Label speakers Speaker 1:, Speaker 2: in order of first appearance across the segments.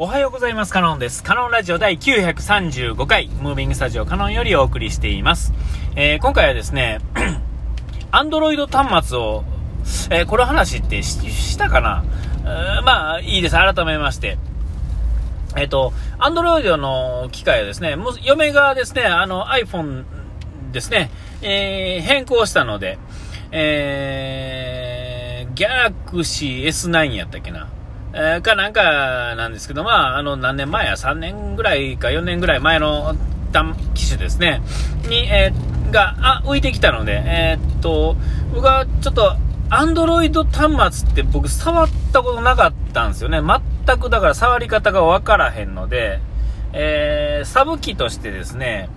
Speaker 1: おはようございます。カノンです。カノンラジオ第935回、ムービングスタジオカノンよりお送りしています。えー、今回はですね、アンドロイド端末を、えー、この話ってしたかな？まあ、いいです。改めまして。えっ、ー、と、アンドロイドの機械はですね、嫁がですね、あの iPhone ですね、えー、変更したので、えー、Galaxy S9 やったっけな？えー、かなんかなんですけど、まあ、あの、何年前や、3年ぐらいか4年ぐらい前の機種ですね、に、えー、が、あ、浮いてきたので、えー、っと、僕はちょっと、アンドロイド端末って僕触ったことなかったんですよね。全くだから触り方がわからへんので、えー、サブ機としてですね、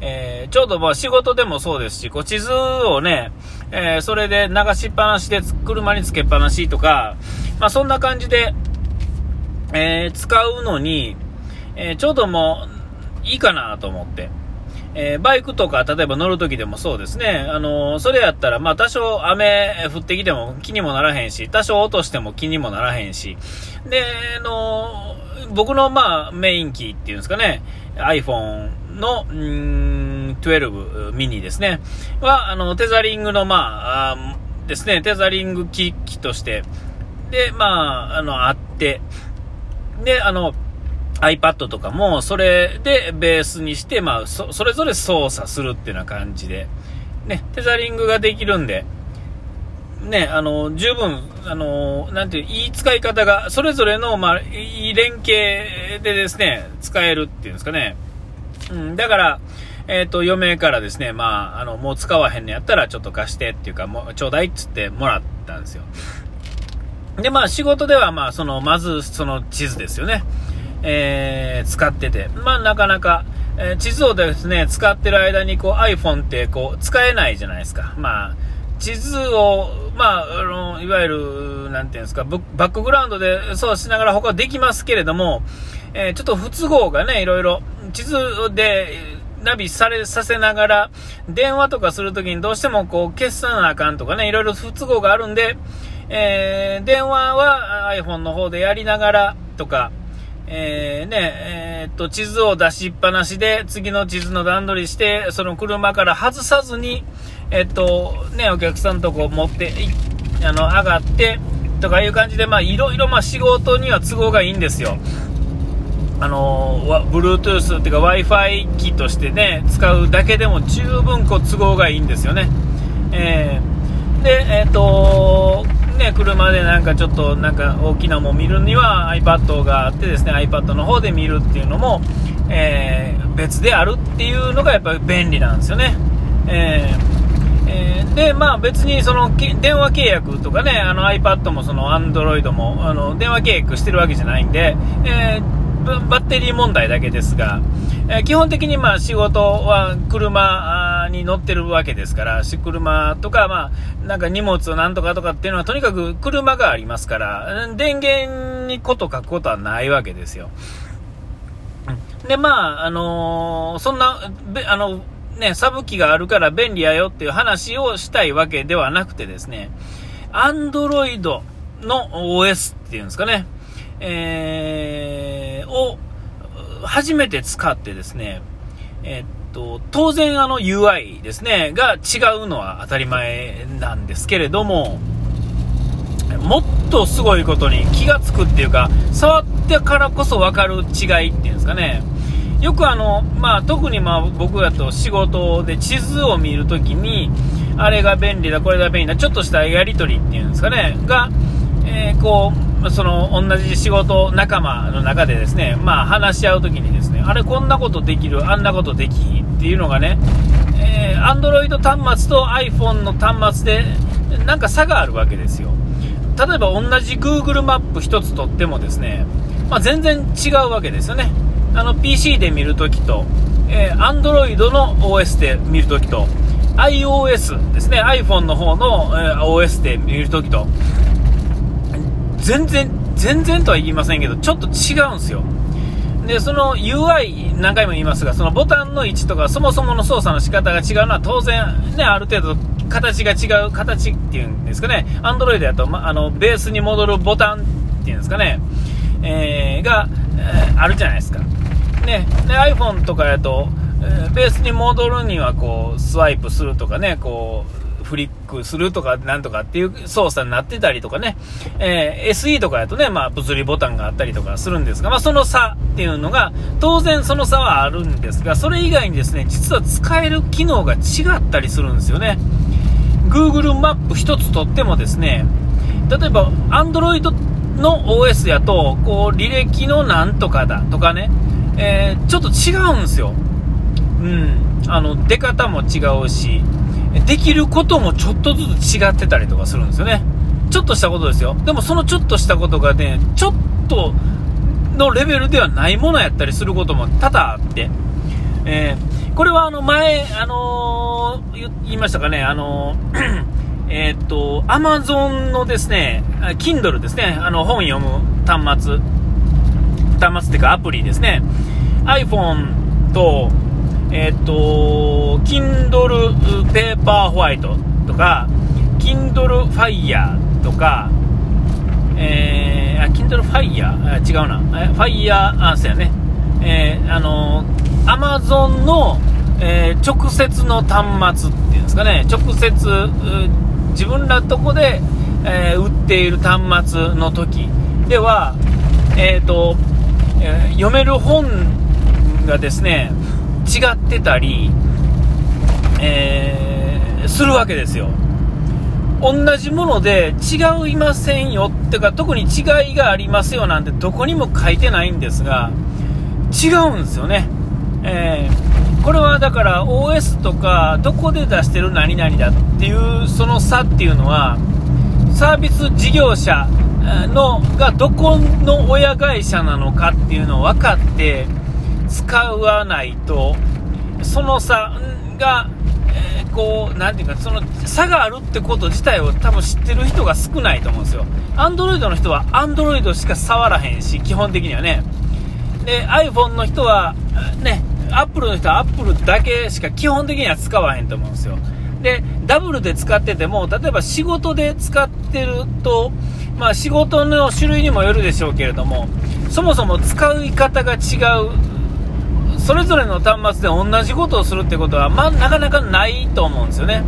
Speaker 1: えー、ちょうどまあ仕事でもそうですし、こう地図をね、えー、それで流しっぱなしで車につけっぱなしとか、まあそんな感じで、えー、使うのに、えちょうどもういいかなと思って。えバイクとか、例えば乗るときでもそうですね。あのそれやったら、まあ多少雨降ってきても気にもならへんし、多少落としても気にもならへんし。で、あの僕のまあメイン機っていうんですかね、iPhone の、うん、12ミニですね。は、あの、テザリングの、まあ、あですね、テザリング機器として、で、まあ、あの、あって、で、あの、iPad とかも、それでベースにして、まあそ、それぞれ操作するっていうような感じで、ね、テザリングができるんで、ね、あの、十分、あの、なんていう、いい使い方が、それぞれの、まあ、いい連携でですね、使えるっていうんですかね。うん、だから、えっ、ー、と、嫁からですね、まあ、あの、もう使わへんのやったら、ちょっと貸してっていうか、もう、ちょうだいっつってもらったんですよ。で、まあ、仕事では、まあ、その、まず、その地図ですよね。えー、使ってて。まあ、なかなか、えー、地図をですね、使ってる間に、こう、iPhone って、こう、使えないじゃないですか。まあ、地図を、まあ、あの、いわゆる、なんていうんですか、バックグラウンドでそうしながら他できますけれども、えー、ちょっと不都合がね、いろいろ、地図でナビされ、させながら、電話とかするときにどうしてもこう、消さなあかんとかね、いろいろ不都合があるんで、えー、電話は iPhone の方でやりながらとか、えー、ね、えー、っと、地図を出しっぱなしで、次の地図の段取りして、その車から外さずに、えっと、ね、お客さんとこ持って、あの、上がって、とかいう感じで、まあ、いろいろ、まあ、仕事には都合がいいんですよ。あの、Bluetooth っていうか Wi-Fi 機としてね、使うだけでも十分こう都合がいいんですよね。えー、で、えっ、と、ね、車でなんかちょっとなんか大きなもん見るには iPad があってですね、iPad の方で見るっていうのも、えー、別であるっていうのがやっぱり便利なんですよね。えーえ、で、まあ別にその電話契約とかね、あの iPad もその Android もあの電話契約してるわけじゃないんで、えー、バッテリー問題だけですが、え、基本的にまあ仕事は車に乗ってるわけですから、車とか、まあ、なんか荷物をなんとかとかっていうのはとにかく車がありますから、電源にこと書くことはないわけですよ。で、まあ、あのー、そんな、あの、ね、サブ機があるから便利やよっていう話をしたいわけではなくてですね、Android の OS っていうんですかね、えー、を初めて使ってですね、えー、と、当然あの UI ですね、が違うのは当たり前なんですけれども、もっとすごいことに気がつくっていうか、触ってからこそ分かる違いっていうんですかね、よくあの、まあ、特にまあ僕だと仕事で地図を見るときに、あれが便利だ、これが便利だ、ちょっとしたやり取りっていうんですかね、が、えー、こう、その同じ仕事仲間の中でですね、まあ話し合うときにですね、あれこんなことできる、あんなことできひんっていうのがね、えー、Android 端末と iPhone の端末でなんか差があるわけですよ。例えば同じ Google マップ1つとってもですね、まあ、全然違うわけですよね。あの PC で見るときと、えー、Android の OS で見るときと、iOS ですね、iPhone の方の、えー、OS で見るときと、全然、全然とは言いませんけど、ちょっと違うんですよ。で、その UI、何回も言いますが、そのボタンの位置とか、そもそもの操作の仕方が違うのは当然、ね、ある程度形が違う、形っていうんですかね、Android だと、ま、あの、ベースに戻るボタンっていうんですかね、えー、が、あるじゃないですか。ね、で iPhone とかやと、えー、ベースに戻るにはこうスワイプするとかね、こうフリックするとかなんとかっていう操作になってたりとかね、えー、SE とかやとね、まあ、物理ボタンがあったりとかするんですが、まあ、その差っていうのが、当然その差はあるんですが、それ以外にですね、実は使える機能が違ったりするんですよね。Google マップ1つとってもですね、例えば Android の OS やと、こう、履歴のなんとかだとかね、えー、ちょっと違うんですよ。うん。あの、出方も違うし、できることもちょっとずつ違ってたりとかするんですよね。ちょっとしたことですよ。でもそのちょっとしたことがね、ちょっとのレベルではないものやったりすることも多々あって、えー、これはあの前、あのー、言いましたかね、あのー、えっと、アマゾンのですね、Kindle ですね、あの本読む端末、端末っていうかアプリですね、iPhone と、えっ、ー、と、Kindle Paper White とか、Kindle Fire とか、えー、あ、Kindle Fire? 違うな。Fire、あ、そうやね。えー、あの、Amazon の、えー、直接の端末っていうんですかね、直接、自分らとこで、えー、売っている端末の時では、えーとえー、読める本がですね、違ってたり、えー、するわけですよ。同じもので違いませんよってか特に違いがありますよなんてどこにも書いてないんですが違うんですよね、えー、これはだから OS とかどこで出してる何々だっていうその差っていうのはサービス事業者のがどこの親会社なのかっていうのを分かって使わないと、その差が、えー、こう、なんていうか、その差があるってこと自体を多分知ってる人が少ないと思うんですよ。アンドロイドの人はアンドロイドしか触らへんし、基本的にはね。で、iPhone の人は、ね、Apple の人は Apple だけしか基本的には使わへんと思うんですよ。で、ダブルで使ってても、例えば仕事で使ってると、まあ仕事の種類にもよるでしょうけれども、そもそも使い方が違うそれぞれの端末で同じことをするってことは、まあ、なかなかないと思うんですよね。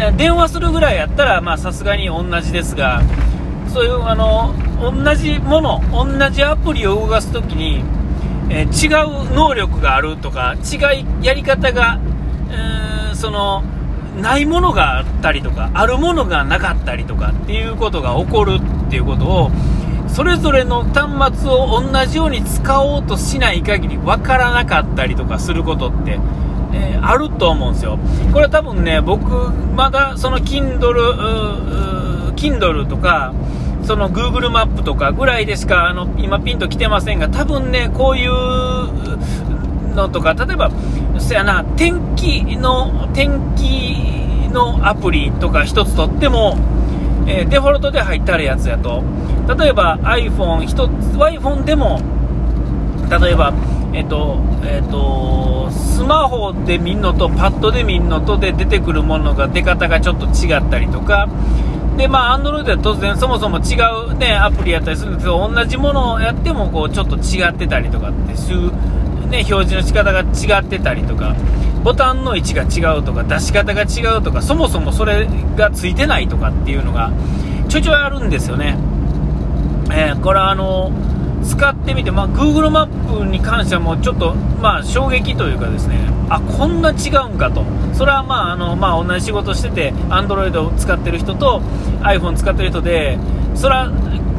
Speaker 1: え電話するぐらいやったら、まさすがに同じですが、そういうあの同じもの、同じアプリを動かすときに、え、違う能力があるとか、違いやり方が、えー、そのないものがあったりとか、あるものがなかったりとかっていうことが起こるっていうことを、それぞれの端末を同じように使おうとしない限り分からなかったりとかすることって、えー、あると思うんですよ。これは多分ね、僕、まだその Kindle、Kindle とか、その Google マップとかぐらいでしかあの今ピンと来てませんが、多分ね、こういうのとか、例えば、そやな、天気の、天気のアプリとか一つとっても、えー、デフォルトで入ってあるやつやと、例えば iPhone 一つ、iPhone でも、例えば、えっ、と、えっ、と、スマホで見んのとパッドで見んのとで出てくるものが出方がちょっと違ったりとか、で、まあ、Android は当然そもそも違うね、アプリやったりするんですけど、同じものをやっても、こう、ちょっと違ってたりとかっていう、ね、表示の仕方が違ってたりとか、ボタンの位置が違うとか出し方が違うとかそもそもそれがついてないとかっていうのがちょいちょいあるんですよね、えー、これはあの使ってみて、まあ、Google マップに関してはもうちょっと、まあ、衝撃というかですねあこんな違うんかと。それはまああの、まあ、同じ仕事してて Android を使ってる人と iPhone 使ってる人でそれは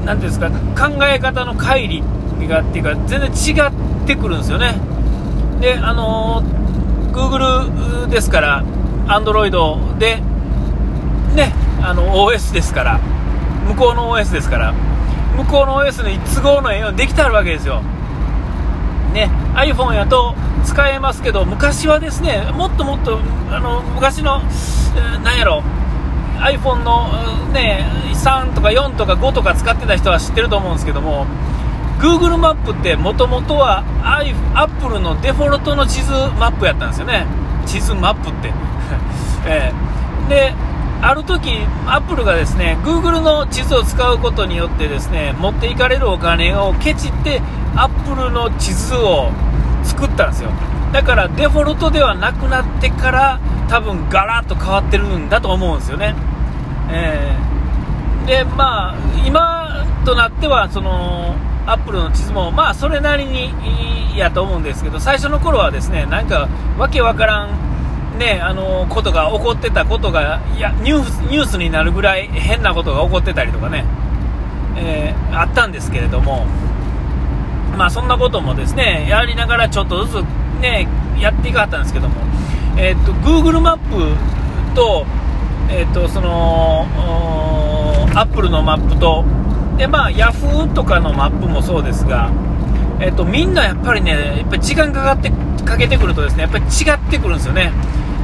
Speaker 1: 何ていうんですか考え方の乖離がっていうか全然違ってくるんですよね。であのー Google ですから、Android で、ね、あの OS ですから、向こうの OS ですから、向こうの OS に都合のええようにできてあるわけですよ。ね、iPhone やと使えますけど、昔はですね、もっともっと、あの昔の、なんやろ、iPhone の、ね、3とか4とか5とか使ってた人は知ってると思うんですけども、Google マップってもともとは Apple のデフォルトの地図マップやったんですよね。地図マップって。えー、で、ある時アップルがですね Google の地図を使うことによってですね持っていかれるお金をケチってアップルの地図を作ったんですよ。だからデフォルトではなくなってから多分ガラッと変わってるんだと思うんですよね、えー、でまあ今となってはそのアップルの地図もまあそれなりにいいやと思うんですけど最初の頃はですねなんかわけわからんね、あのことが起こってたことがいやニュースになるぐらい変なことが起こってたりとかね、えー、あったんですけれども、まあ、そんなこともですねやりながらちょっとずつ、ね、やっていかはったんですけども、えーと、Google マップと,、えーと、そのアップルのマップとで、まあ、Yahoo とかのマップもそうですが、えーとみんなやっぱりねやっぱ時間かかってかけてくるとですねやっぱり違ってくるんですよね。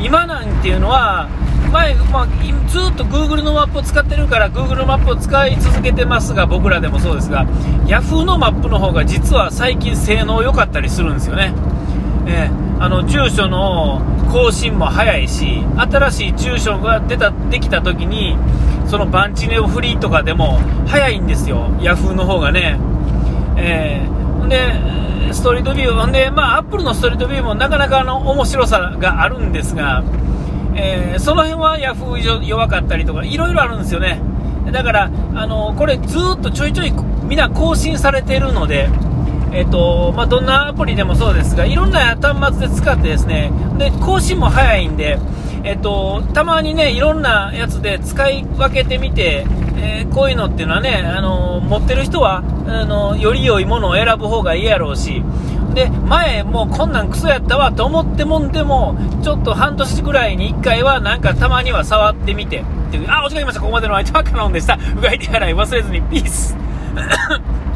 Speaker 1: 今なんていうのは前、まあ、ずっと Google のマップを使ってるから Google マップを使い続けてますが僕らでもそうですが Yahoo のマップの方が実は最近性能良かったりするんですよね、えー、あの住所の更新も早いし新しい住所が出たできた時にそのバンチネオフリーとかでも早いんですよ。Yahoo の方がね、トリートビュー、んで、まあ、アップルのストリートビューもなかなかの面白さがあるんですが、えー、その辺はヤフー以上弱かったりとか、いろいろあるんですよね。だから、あのこれずっとちょいちょいみんな更新されてるので、えっとまあ、どんなアプリでもそうですが、いろんな端末で使ってですね、で更新も早いんで、えっと、たまにね、いろんなやつで使い分けてみて、えー、こういうのっていうのはね、あの持ってる人はあのより良いものを選ぶ方がいいやろうし、で前、もうこんなんクソやったわと思ってもんでも、ちょっと半年ぐらいに1回は、なんかたまには触ってみて、あ、お時間いました、ここまでの相手はカノンでした、うがい手洗い忘れずに、ピース。